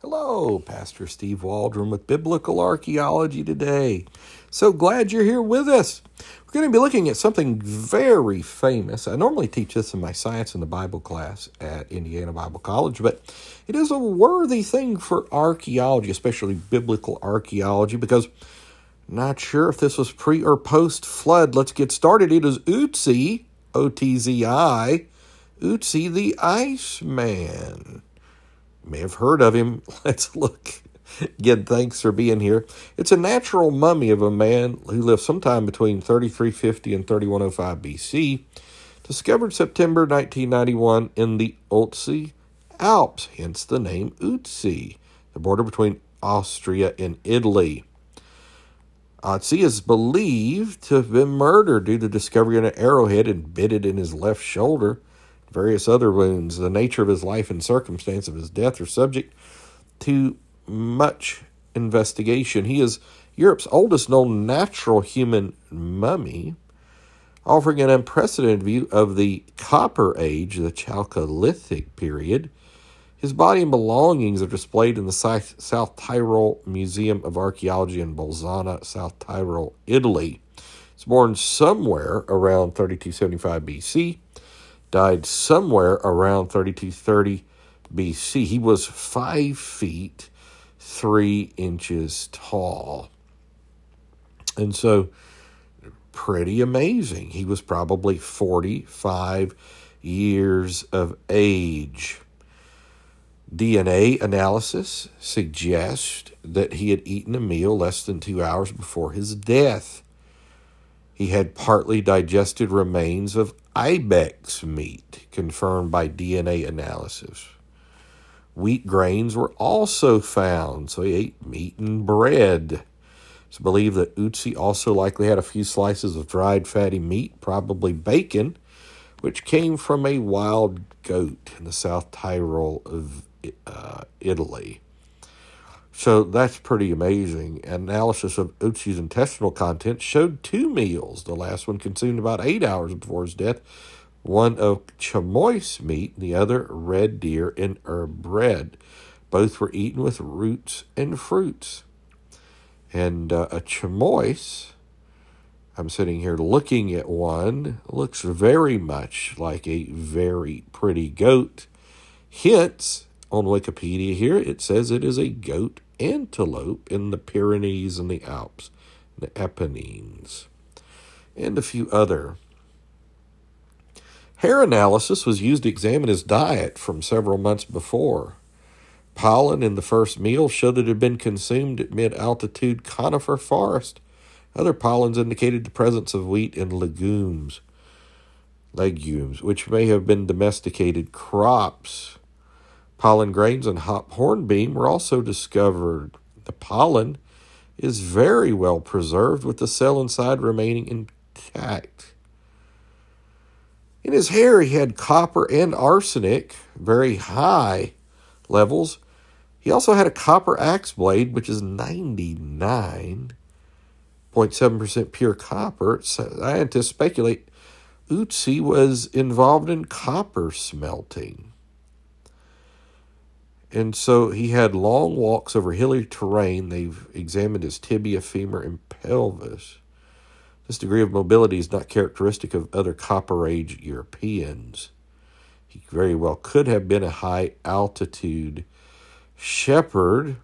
Hello, Pastor Steve Waldron with Biblical Archaeology today. So glad you're here with us. We're going to be looking at something very famous. I normally teach this in my Science in the Bible class at Indiana Bible College, but it is a worthy thing for archaeology, especially biblical archaeology, because not sure if this was pre or post flood. Let's get started. It is Otzi, O T Z I, Otzi the Iceman may have heard of him. Let's look. Again, thanks for being here. It's a natural mummy of a man who lived sometime between 3350 and 3105 BC, discovered September 1991 in the Otzi Alps, hence the name Otzi, the border between Austria and Italy. Otzi is believed to have been murdered due to the discovery of an arrowhead embedded in his left shoulder various other wounds. The nature of his life and circumstance of his death are subject to much investigation. He is Europe's oldest known natural human mummy, offering an unprecedented view of the Copper Age, the Chalcolithic period. His body and belongings are displayed in the South Tyrol Museum of Archaeology in Bolzano, South Tyrol, Italy. He's born somewhere around 3275 BC died somewhere around 3230 BC. He was five feet three inches tall. And so, pretty amazing. He was probably 45 years of age. DNA analysis suggests that he had eaten a meal less than two hours before his death. He had partly digested remains of ibex meat, confirmed by DNA analysis. Wheat grains were also found, so he ate meat and bread. It's believed that Otzi also likely had a few slices of dried fatty meat, probably bacon, which came from a wild goat in the South Tyrol of uh, Italy. So that's pretty amazing. Analysis of Otzi's intestinal contents showed two meals. The last one consumed about eight hours before his death, one of chamois meat, and the other red deer and herb bread. Both were eaten with roots and fruits. And uh, a chamois, I'm sitting here looking at one, looks very much like a very pretty goat. Hence, on Wikipedia here, it says it is a goat antelope in the Pyrenees and the Alps, the Apennines, and a few other. Hair analysis was used to examine his diet from several months before. Pollen in the first meal showed that it had been consumed at mid altitude conifer forest. Other pollens indicated the presence of wheat and legumes, legumes, which may have been domesticated crops. Pollen grains and hop hornbeam were also discovered. The pollen is very well preserved with the cell inside remaining intact. In his hair, he had copper and arsenic, very high levels. He also had a copper axe blade, which is 99.7% pure copper. Scientists speculate Otzi was involved in copper smelting. And so he had long walks over hilly terrain. They've examined his tibia, femur, and pelvis. This degree of mobility is not characteristic of other Copper Age Europeans. He very well could have been a high altitude shepherd.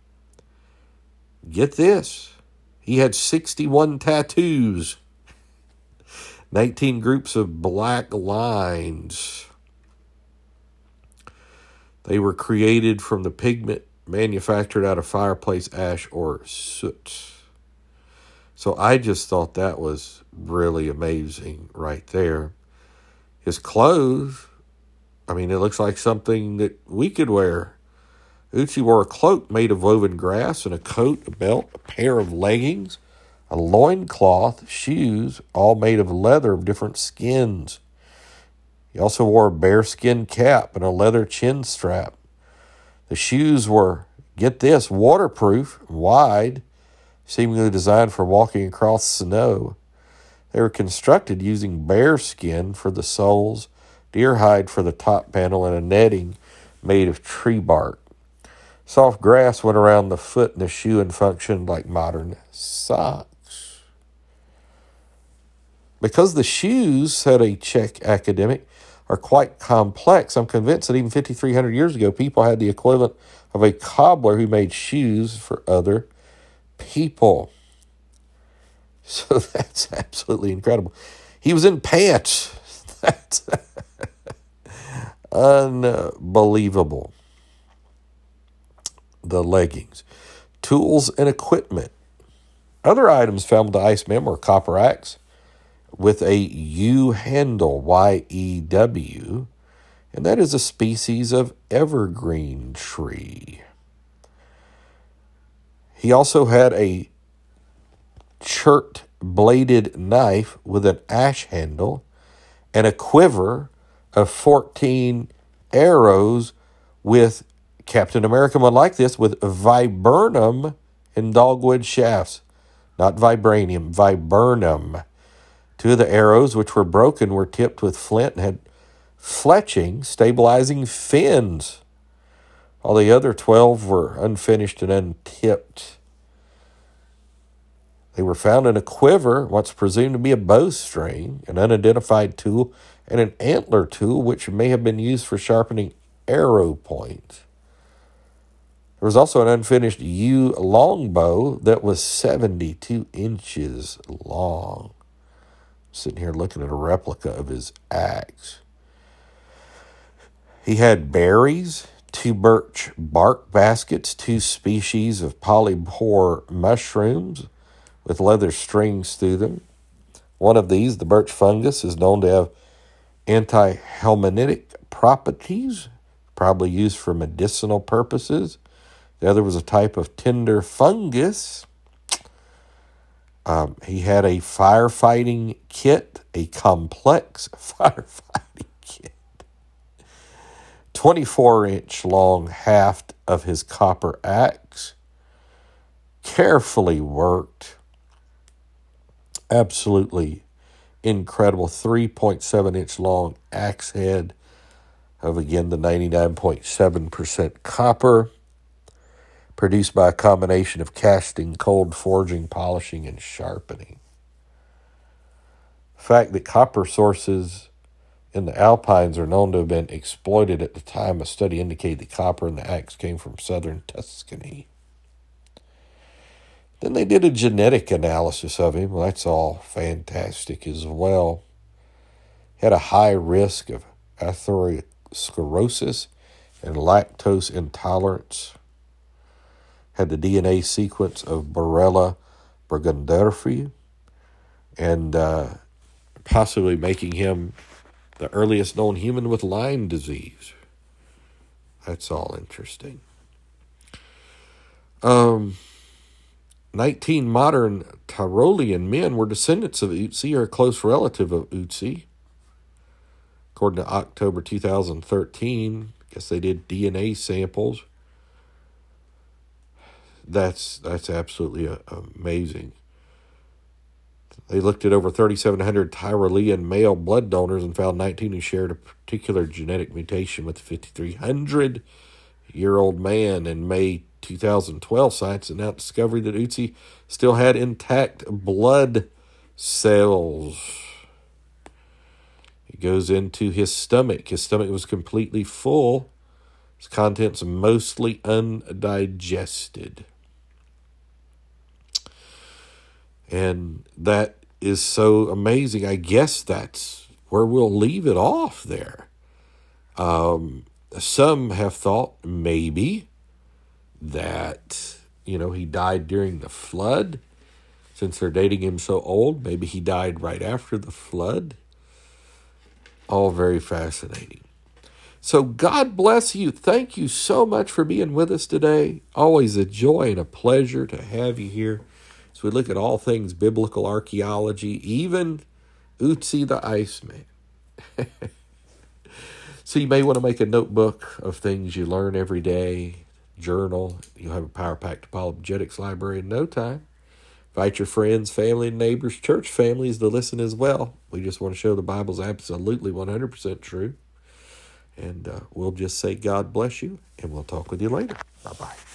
Get this he had 61 tattoos, 19 groups of black lines. They were created from the pigment manufactured out of fireplace ash or soot. So I just thought that was really amazing right there. His clothes, I mean, it looks like something that we could wear. Otzi wore a cloak made of woven grass and a coat, a belt, a pair of leggings, a loin cloth, shoes, all made of leather of different skins. He also wore a bearskin cap and a leather chin strap. The shoes were, get this, waterproof, wide, seemingly designed for walking across snow. They were constructed using bear skin for the soles, deer hide for the top panel, and a netting made of tree bark. Soft grass went around the foot in the shoe and functioned like modern socks. Because the shoes, said a Czech academic, are quite complex, I'm convinced that even 5,300 years ago, people had the equivalent of a cobbler who made shoes for other people. So that's absolutely incredible. He was in pants. That's unbelievable. The leggings, tools, and equipment. Other items found with the Iceman were copper axe with a yew handle, Y E W, and that is a species of evergreen tree. He also had a chert bladed knife with an ash handle and a quiver of 14 arrows with Captain America one like this with viburnum and dogwood shafts, not vibranium, viburnum. Two of the arrows, which were broken, were tipped with flint and had fletching, stabilizing fins. All the other 12 were unfinished and untipped. They were found in a quiver, what's presumed to be a bowstring, an unidentified tool, and an antler tool, which may have been used for sharpening arrow points. There was also an unfinished yew longbow that was 72 inches long. Sitting here looking at a replica of his axe. He had berries, two birch bark baskets, two species of polypore mushrooms with leather strings through them. One of these, the birch fungus, is known to have anti-helminthic properties, probably used for medicinal purposes. The other was a type of tinder fungus. Um, he had a firefighting kit, a complex firefighting kit. 24 inch long haft of his copper axe, carefully worked, absolutely incredible. 3.7 inch long axe head of again the 99.7% copper produced by a combination of casting, cold forging, polishing, and sharpening. The fact that copper sources in the Alpines are known to have been exploited at the time, a study indicated that copper in the axe came from southern Tuscany. Then they did a genetic analysis of him. Well, that's all fantastic as well. Had a high risk of atherosclerosis and lactose intolerance. Had the DNA sequence of Borrelia burgdorferi, and uh, possibly making him the earliest known human with Lyme disease. That's all interesting. Um, 19 modern Tyrolean men were descendants of Otzi or a close relative of Otzi. According to October 2013, I guess they did DNA samples. That's that's absolutely uh, amazing. They looked at over 3,700 Tyrolean male blood donors and found 19 who shared a particular genetic mutation with the 5,300 year old man in May 2012, science announced discovery that Ötzi still had intact blood cells. It goes into his stomach. His stomach was completely full, his contents mostly undigested. And that is so amazing. I guess that's where we'll leave it off there. Um, some have thought maybe that, you know, he died during the flood. Since they're dating him so old, maybe he died right after the flood. All very fascinating. So, God bless you. Thank you so much for being with us today. Always a joy and a pleasure to have you here we look at all things biblical archaeology, even Otzi the Iceman. so, you may want to make a notebook of things you learn every day, journal. You'll have a power packed apologetics library in no time. Invite your friends, family, neighbors, church families to listen as well. We just want to show the Bible's absolutely 100% true. And uh, we'll just say, God bless you, and we'll talk with you later. Bye bye.